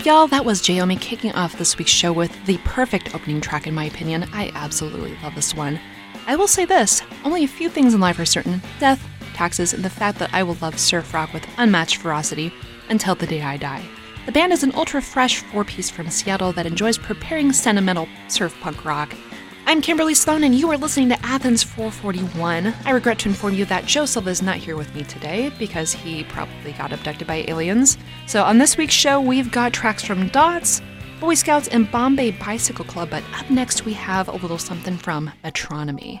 Up, y'all? That was Jayomi kicking off this week's show with the perfect opening track, in my opinion. I absolutely love this one. I will say this only a few things in life are certain death, taxes, and the fact that I will love surf rock with unmatched ferocity until the day I die. The band is an ultra fresh four piece from Seattle that enjoys preparing sentimental surf punk rock. I'm Kimberly Sloan, and you are listening to Athens 441. I regret to inform you that Joe Silva is not here with me today because he probably got abducted by aliens. So, on this week's show, we've got tracks from Dots, Boy Scouts, and Bombay Bicycle Club, but up next, we have a little something from Metronomy.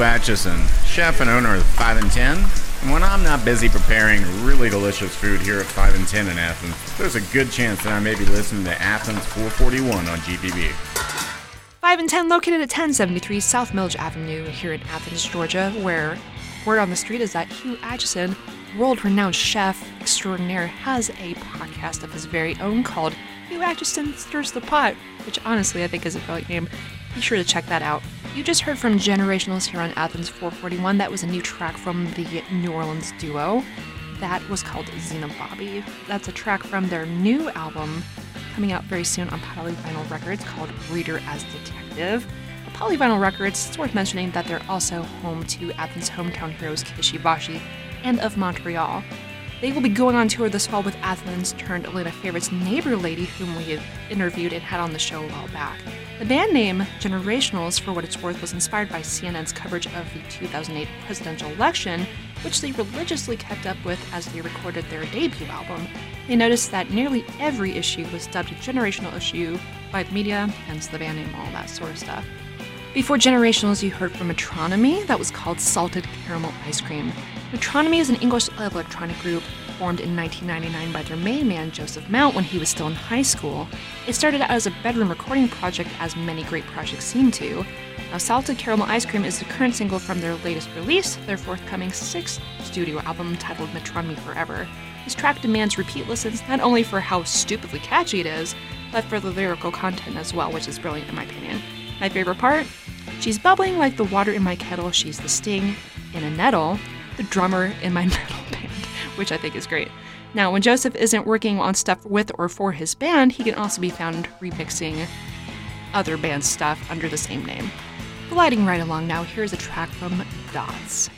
Hugh Acheson, chef and owner of 5 and 10. And when I'm not busy preparing really delicious food here at 5 and 10 in Athens, there's a good chance that I may be listening to Athens 441 on GPB. 5 and 10 located at 1073 South Milledge Avenue here in Athens, Georgia, where word on the street is that Hugh Acheson, world renowned chef extraordinaire, has a podcast of his very own called Hugh Acheson Stirs the Pot, which honestly I think is a brilliant name. Be sure to check that out. You just heard from Generationals here on Athens 441. That was a new track from the New Orleans duo. That was called Xeno Bobby. That's a track from their new album coming out very soon on Polyvinyl Records called Reader as Detective. Polyvinyl Records, it's worth mentioning that they're also home to Athens' hometown heroes Kishi Bashi and of Montreal. They will be going on tour this fall with Athens turned Atlanta favorites Neighbor Lady, whom we interviewed and had on the show a while back. The band name, Generationals, for what it's worth, was inspired by CNN's coverage of the 2008 presidential election, which they religiously kept up with as they recorded their debut album. They noticed that nearly every issue was dubbed a generational issue by the media, hence the band name, all that sort of stuff. Before Generationals, you heard from Metronomy, that was called Salted Caramel Ice Cream. Metronomy is an English electronic group formed in 1999 by their main man, Joseph Mount, when he was still in high school. It started out as a bedroom recording project, as many great projects seem to. Now, Salted Caramel Ice Cream is the current single from their latest release, their forthcoming sixth studio album titled Metronomy Forever. This track demands repeat listens not only for how stupidly catchy it is, but for the lyrical content as well, which is brilliant in my opinion. My favorite part? She's bubbling like the water in my kettle. She's the sting in a nettle, the drummer in my metal band, which I think is great. Now, when Joseph isn't working on stuff with or for his band, he can also be found remixing other band stuff under the same name. Gliding right along now, here's a track from Dots.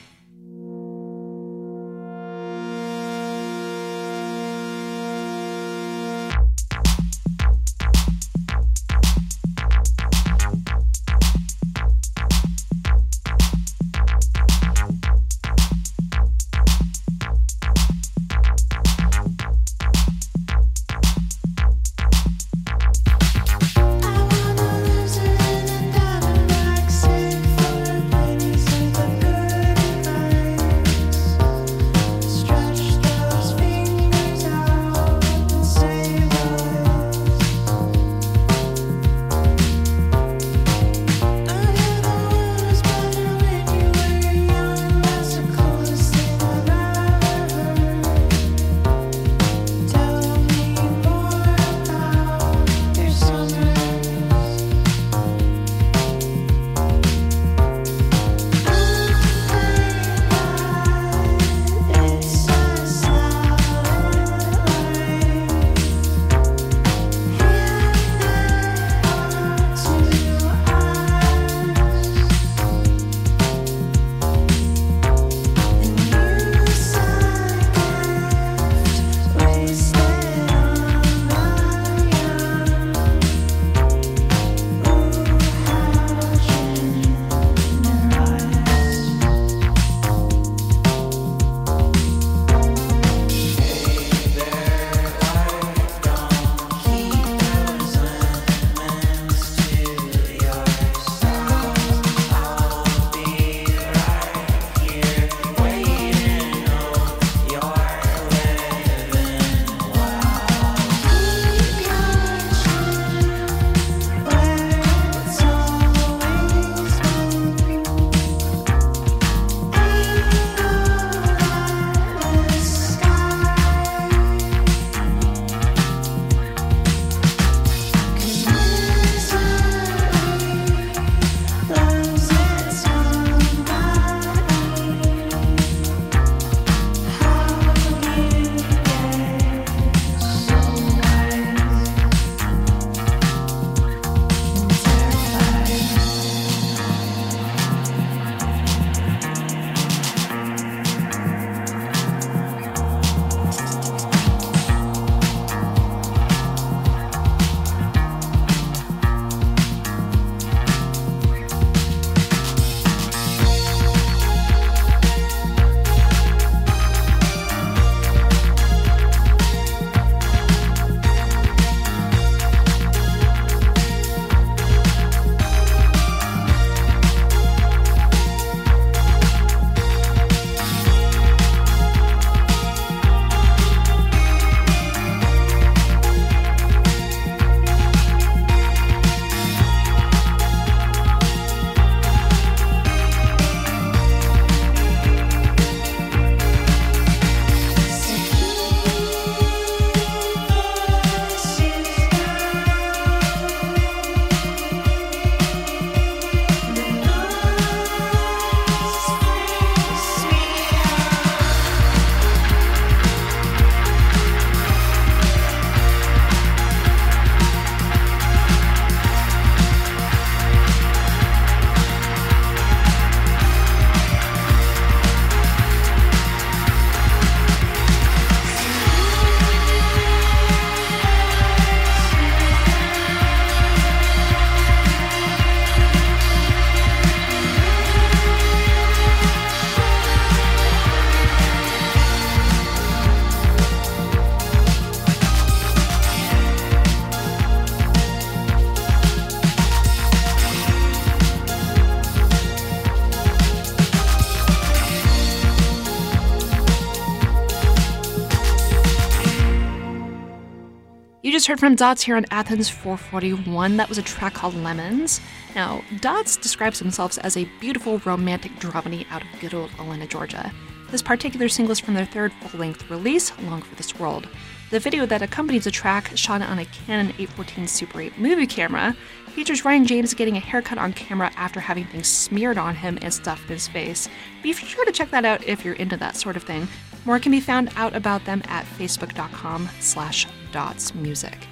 Just heard from Dots here on Athens 441. That was a track called Lemons. Now, Dots describes themselves as a beautiful romantic dramedy out of good old Atlanta, Georgia. This particular single is from their third full length release, Long for This World. The video that accompanies the track, shot on a Canon 814 Super 8 movie camera, features Ryan James getting a haircut on camera after having things smeared on him and stuffed in his face. Be sure to check that out if you're into that sort of thing. More can be found out about them at facebook.com slash dotsmusic.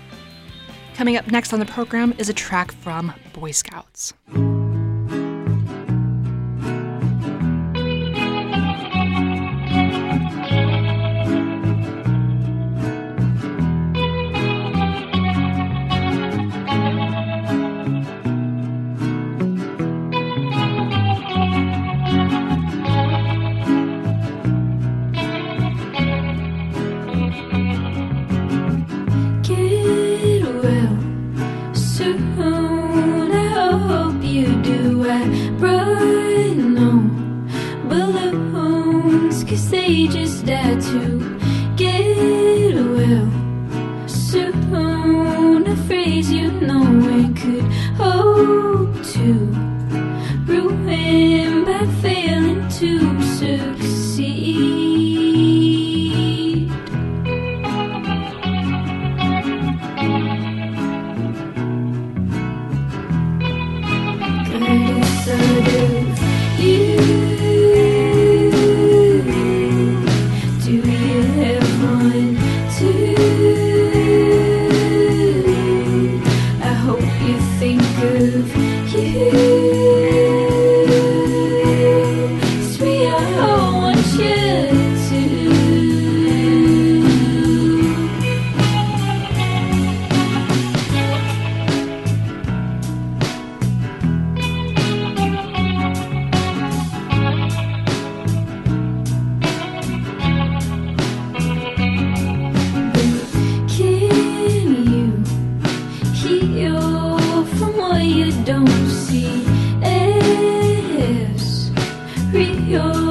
Coming up next on the program is a track from Boy Scouts. Heal from what you don't see? As real,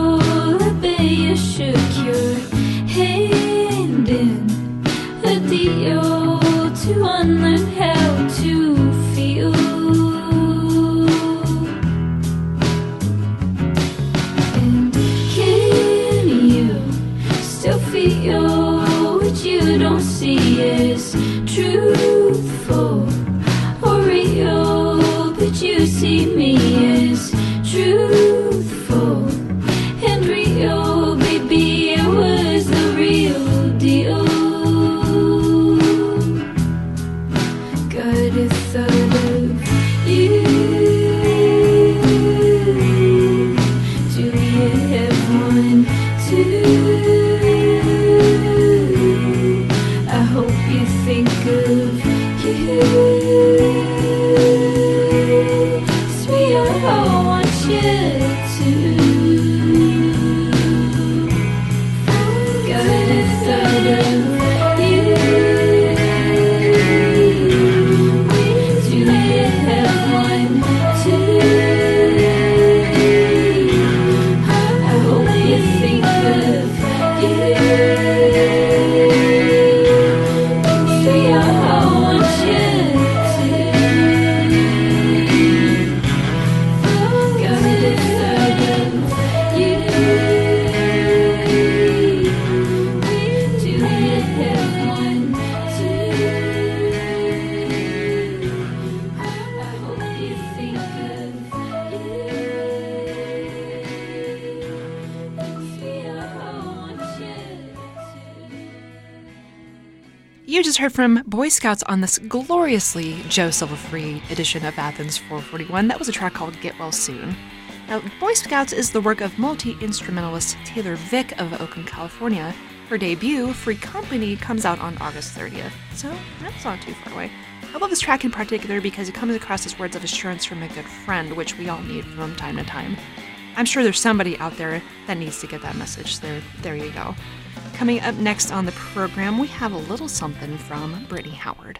You just heard from Boy Scouts on this gloriously Joe Silva free edition of Athens 441. That was a track called Get Well Soon. Now, Boy Scouts is the work of multi instrumentalist Taylor Vick of Oakland, California. Her debut, Free Company, comes out on August 30th, so that's not too far away. I love this track in particular because it comes across as words of assurance from a good friend, which we all need from time to time. I'm sure there's somebody out there that needs to get that message. There, there you go. Coming up next on the program, we have a little something from Brittany Howard.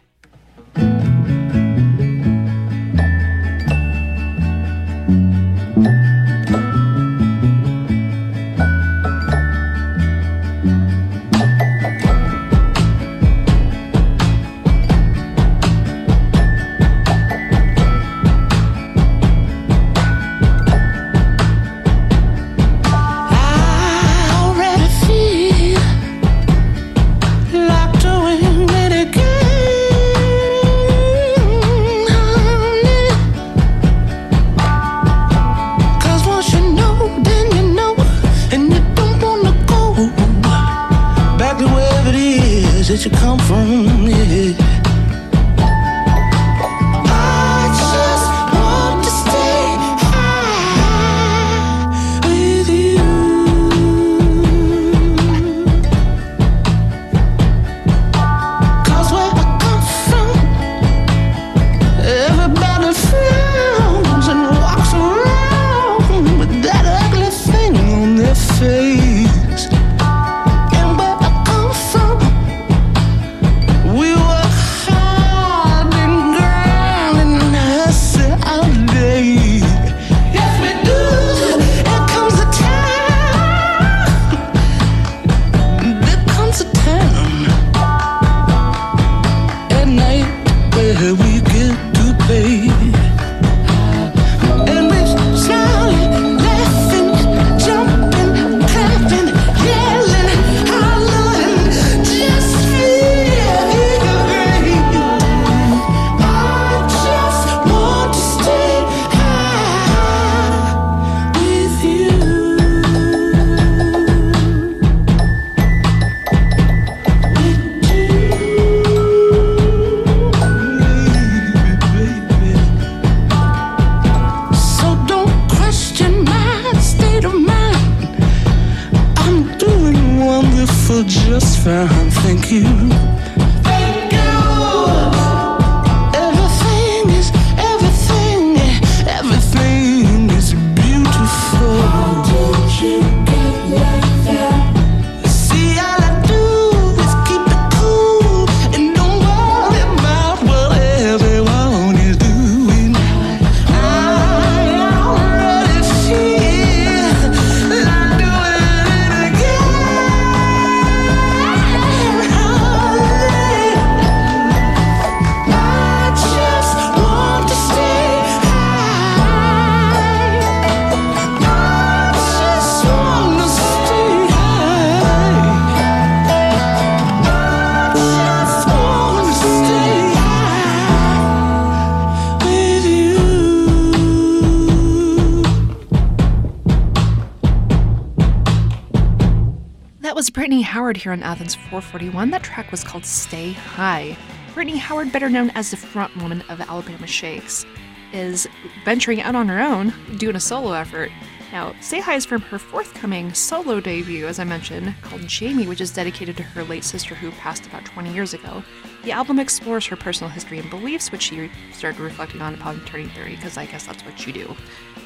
Was Brittany Howard here on Athens 441. That track was called Stay High. Brittany Howard, better known as the frontwoman of Alabama Shakes, is venturing out on her own, doing a solo effort. Now, Stay High is from her forthcoming solo debut, as I mentioned, called Jaime, which is dedicated to her late sister who passed about 20 years ago. The album explores her personal history and beliefs, which she started reflecting on upon turning 30, because I guess that's what you do.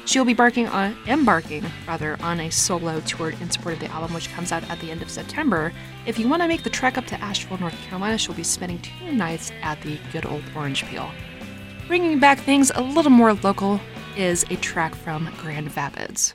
She'll be embarking on embarking rather on a solo tour in support of the album, which comes out at the end of September. If you want to make the trek up to Asheville, North Carolina, she'll be spending two nights at the good old Orange Peel. Bringing back things a little more local is a track from Grand Rapids.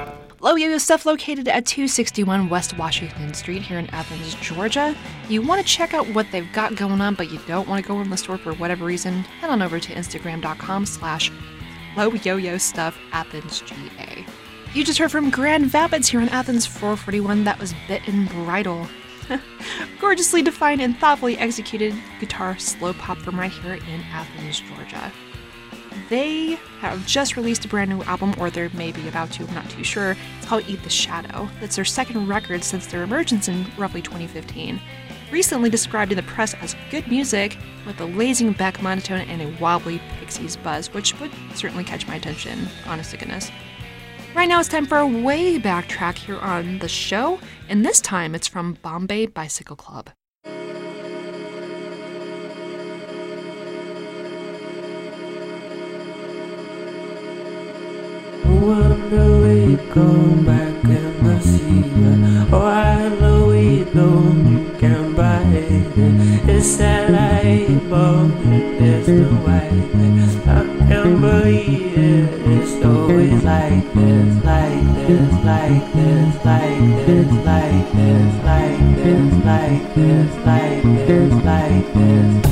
Oh, low Yo-Yo Stuff located at 261 West Washington Street here in Athens, Georgia. You want to check out what they've got going on, but you don't want to go in the store for whatever reason, head on over to Instagram.com slash Low Yo-Yo Stuff Athens GA. You just heard from Grand Vapids here in Athens 441. That was Bit and Bridle. Gorgeously defined and thoughtfully executed guitar slow pop from right here in Athens, Georgia. They have just released a brand new album, or they're maybe about to, I'm not too sure. It's called Eat the Shadow. It's their second record since their emergence in roughly 2015. Recently described in the press as good music with a lazing back monotone and a wobbly Pixies buzz, which would certainly catch my attention, honest to goodness. Right now it's time for a way back track here on the show, and this time it's from Bombay Bicycle Club. Wonder we come back in the season. Oh, I know we don't, you can buy it. It's that light bulb, it's the white. I can't believe it. It's always like this, like this, like this, like this, like this, like this, like this, like this, like this.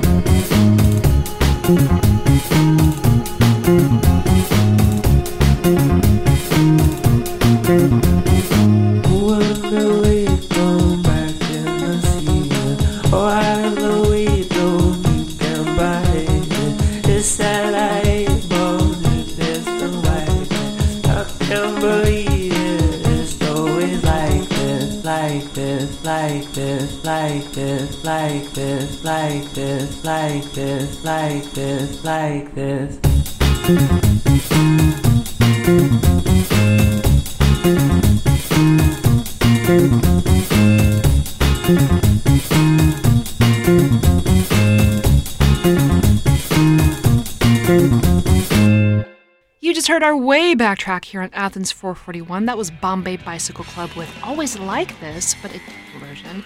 that light bulb, it's the white. I can't believe it. It's always like this, like this, like this, like this, like this, like this, like this, like this, like this. Just heard our way back track here on Athens 441. That was Bombay Bicycle Club with Always Like This, but a different version.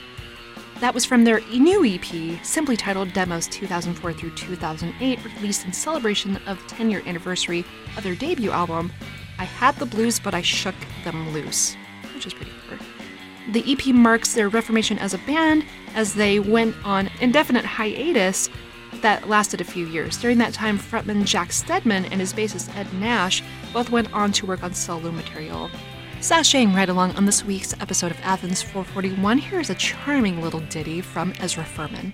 That was from their new EP, simply titled Demos 2004 through 2008, released in celebration of the 10 year anniversary of their debut album, I Had the Blues But I Shook Them Loose, which is pretty clever. The EP marks their reformation as a band as they went on indefinite hiatus that lasted a few years. During that time, frontman Jack Steadman and his bassist Ed Nash both went on to work on solo material. Sashaying right along on this week's episode of Athens 441, here's a charming little ditty from Ezra Furman.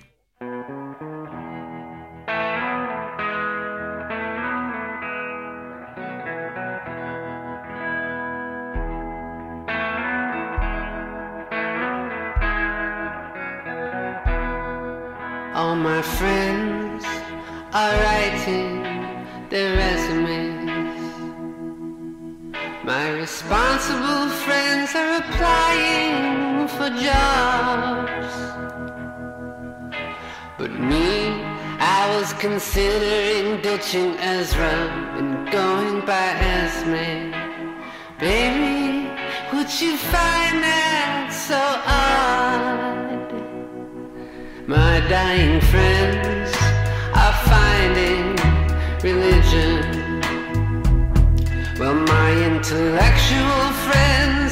All my friends are writing their resumes. My responsible friends are applying for jobs. But me, I was considering ditching Ezra and going by Esme. Baby, would you find that so odd? My dying friends intellectual friends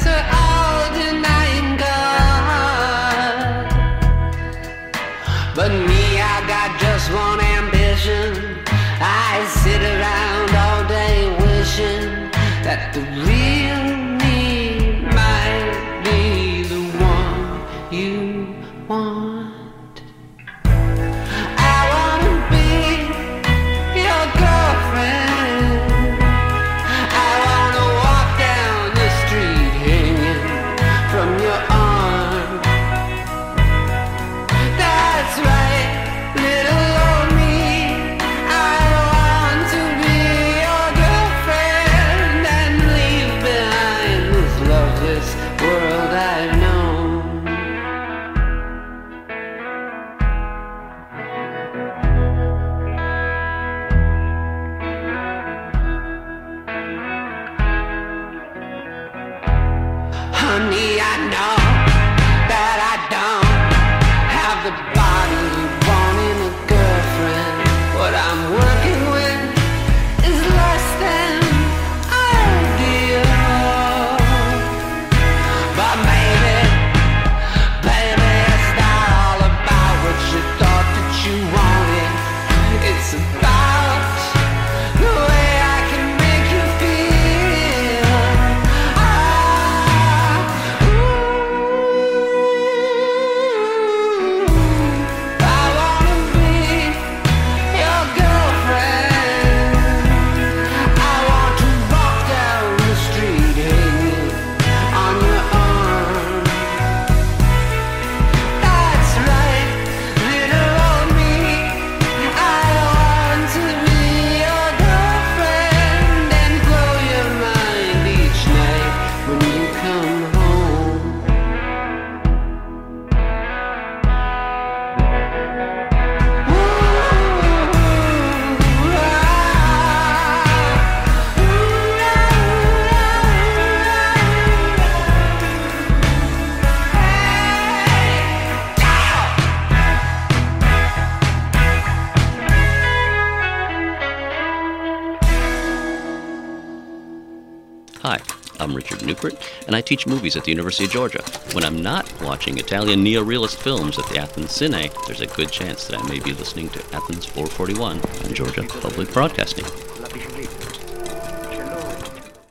I teach movies at the University of Georgia. When I'm not watching Italian neo-realist films at the Athens Cine, there's a good chance that I may be listening to Athens 441 on Georgia Public Broadcasting.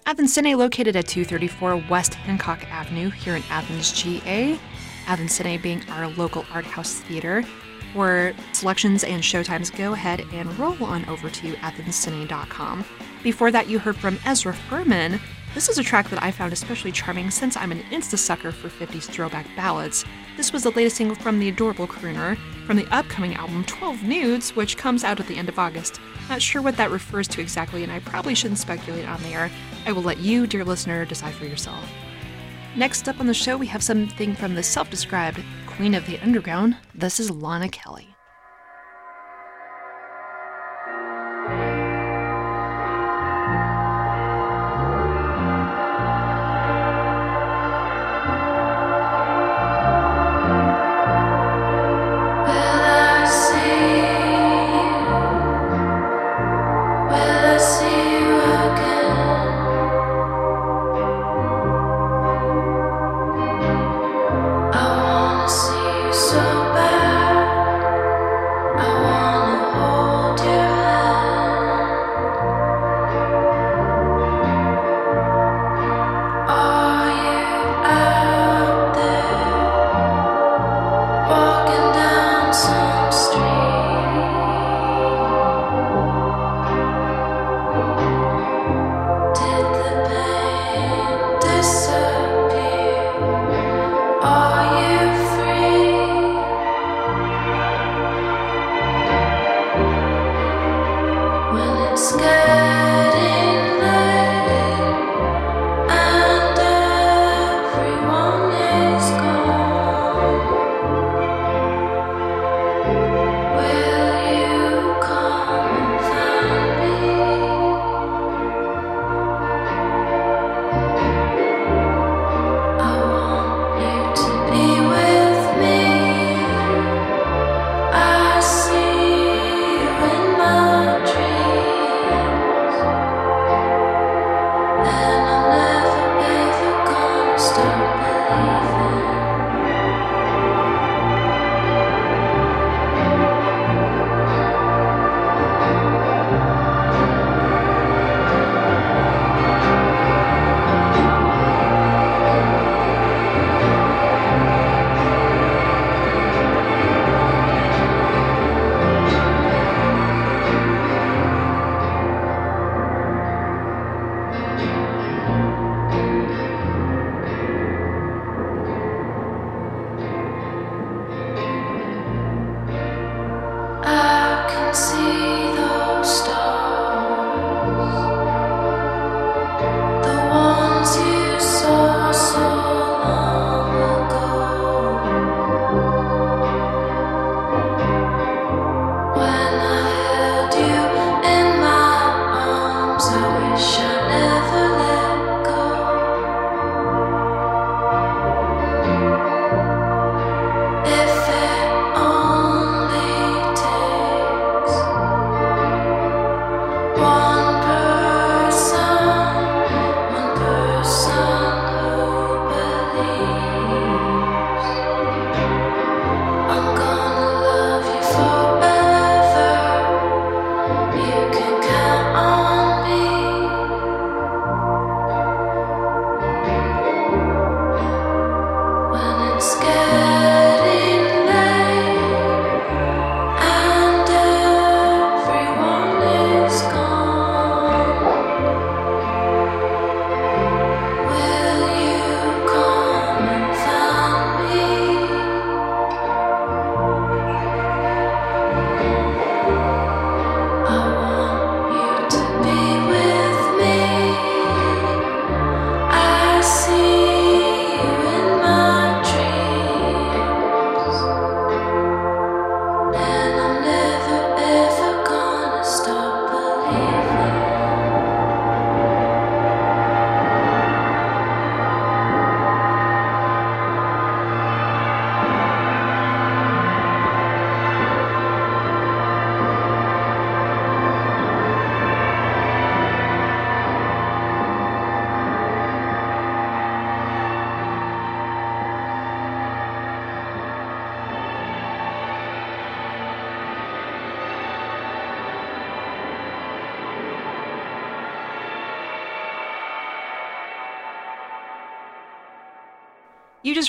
Athens Cine, located at 234 West Hancock Avenue here in Athens, GA. Athens Cine being our local art house theater. For selections and showtimes, go ahead and roll on over to athenscine.com. Before that, you heard from Ezra Furman. This is a track that I found especially charming since I'm an insta sucker for 50s throwback ballads. This was the latest single from the adorable crooner from the upcoming album 12 Nudes, which comes out at the end of August. Not sure what that refers to exactly, and I probably shouldn't speculate on there. I will let you, dear listener, decide for yourself. Next up on the show, we have something from the self described Queen of the Underground. This is Lana Kelly.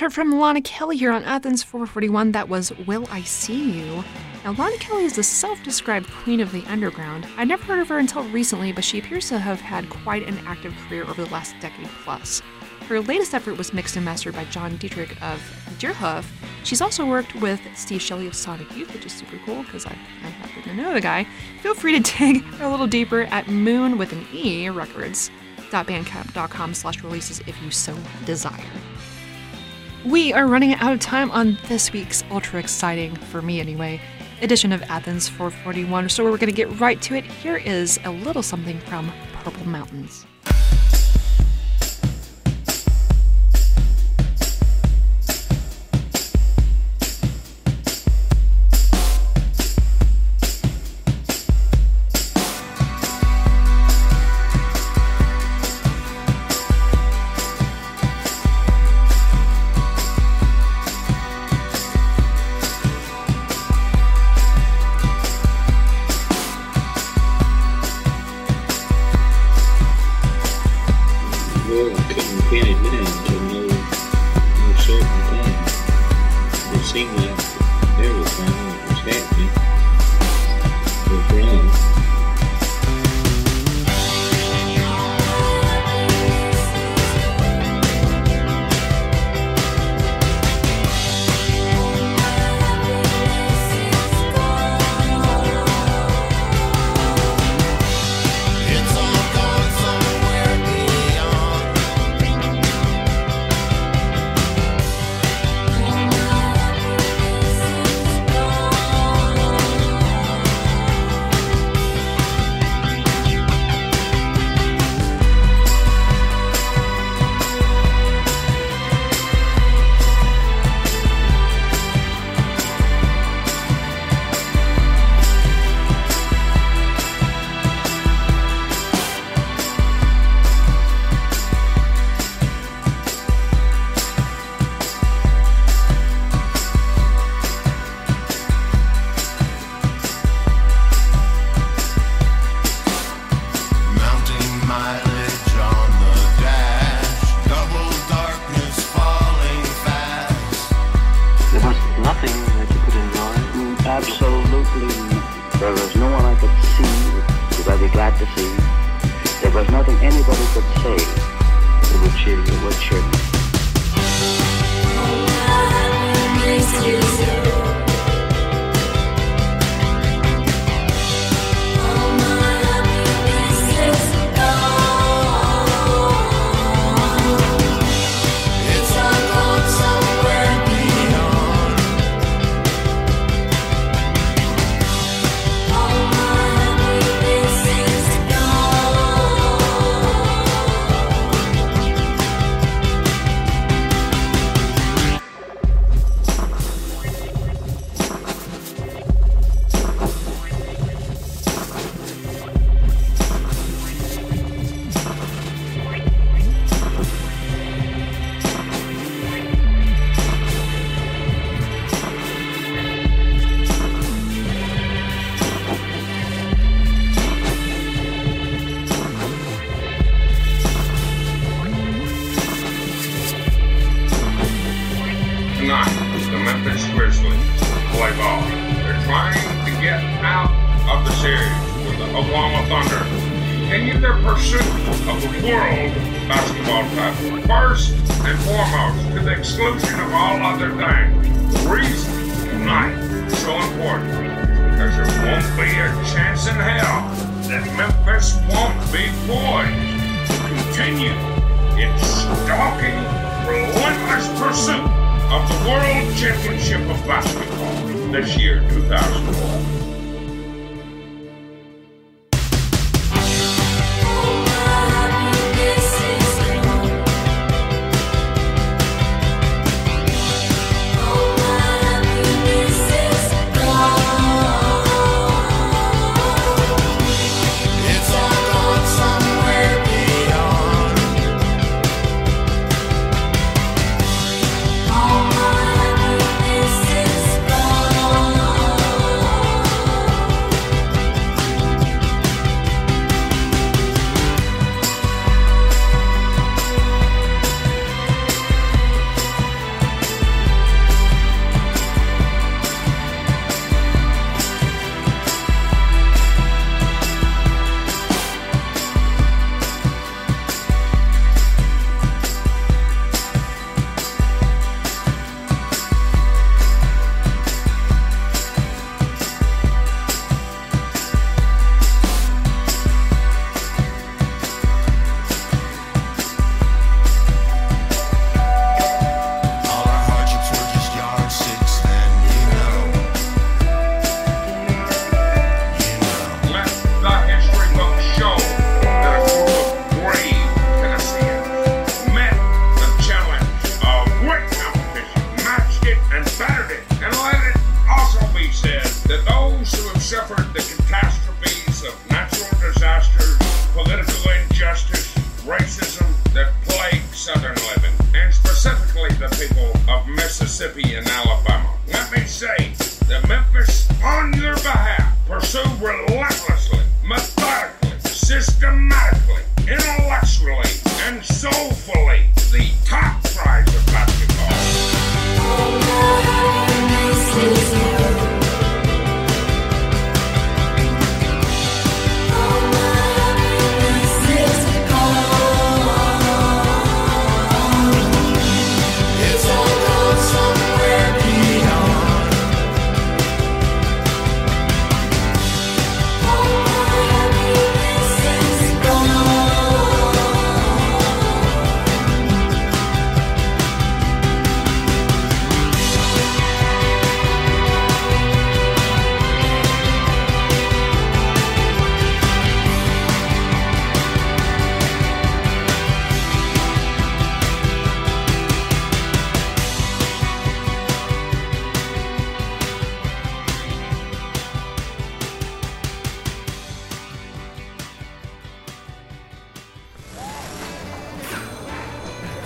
Just heard from Lana Kelly here on Athens 441. That was Will I See You? Now, Lana Kelly is the self described queen of the underground. I'd never heard of her until recently, but she appears to have had quite an active career over the last decade plus. Her latest effort was mixed and mastered by John Dietrich of Deerhoof. She's also worked with Steve Shelley of Sonic Youth, which is super cool because I, I happen to know the guy. Feel free to dig a little deeper at Moon with an E records.bandcamp.com slash releases if you so desire. We are running out of time on this week's ultra exciting, for me anyway, edition of Athens 441, so we're going to get right to it. Here is a little something from Purple Mountains. It seemed like everything that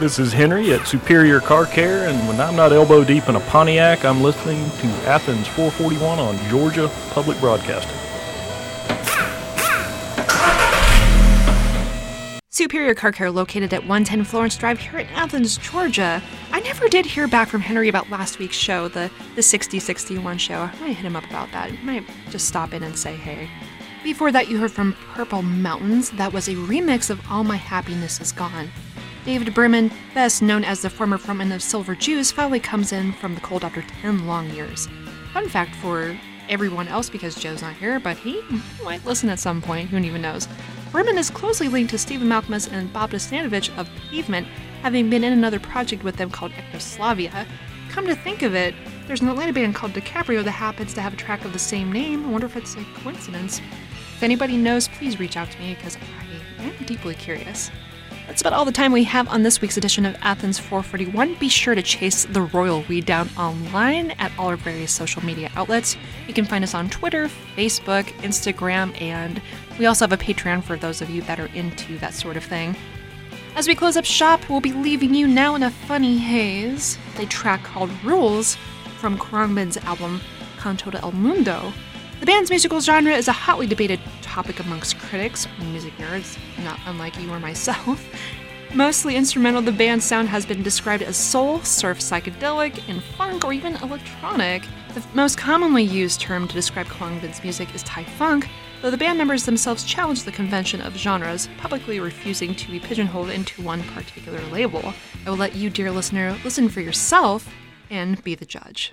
This is Henry at Superior Car Care, and when I'm not elbow deep in a Pontiac, I'm listening to Athens 441 on Georgia Public Broadcasting. Superior Car Care located at 110 Florence Drive here in Athens, Georgia. I never did hear back from Henry about last week's show, the, the 6061 show. I might hit him up about that. I might just stop in and say hey. Before that, you heard from Purple Mountains. That was a remix of All My Happiness Is Gone. David Berman, best known as the former frontman of Silver Jews, finally comes in from the cold after 10 long years. Fun fact for everyone else because Joe's not here, but he might listen at some point, who even knows. Berman is closely linked to Stephen Malkmus and Bob Nastanovich of Pavement, having been in another project with them called Ectoslavia. Come to think of it, there's an Atlanta band called DiCaprio that happens to have a track of the same name. I wonder if it's a coincidence. If anybody knows, please reach out to me because I am deeply curious. That's about all the time we have on this week's edition of Athens 441. Be sure to chase the royal weed down online at all our various social media outlets. You can find us on Twitter, Facebook, Instagram, and we also have a Patreon for those of you that are into that sort of thing. As we close up shop, we'll be leaving you now in a funny haze. A track called Rules from Khruangbin's album Con Todo El Mundo. The band's musical genre is a hotly debated topic amongst critics, music nerds, not unlike you or myself. Mostly instrumental, the band's sound has been described as soul, surf psychedelic, and funk, or even electronic. The most commonly used term to describe Khruangbin's music is Thai funk, though the band members themselves challenge the convention of genres, publicly refusing to be pigeonholed into one particular label. I will let you, dear listener, listen for yourself and be the judge.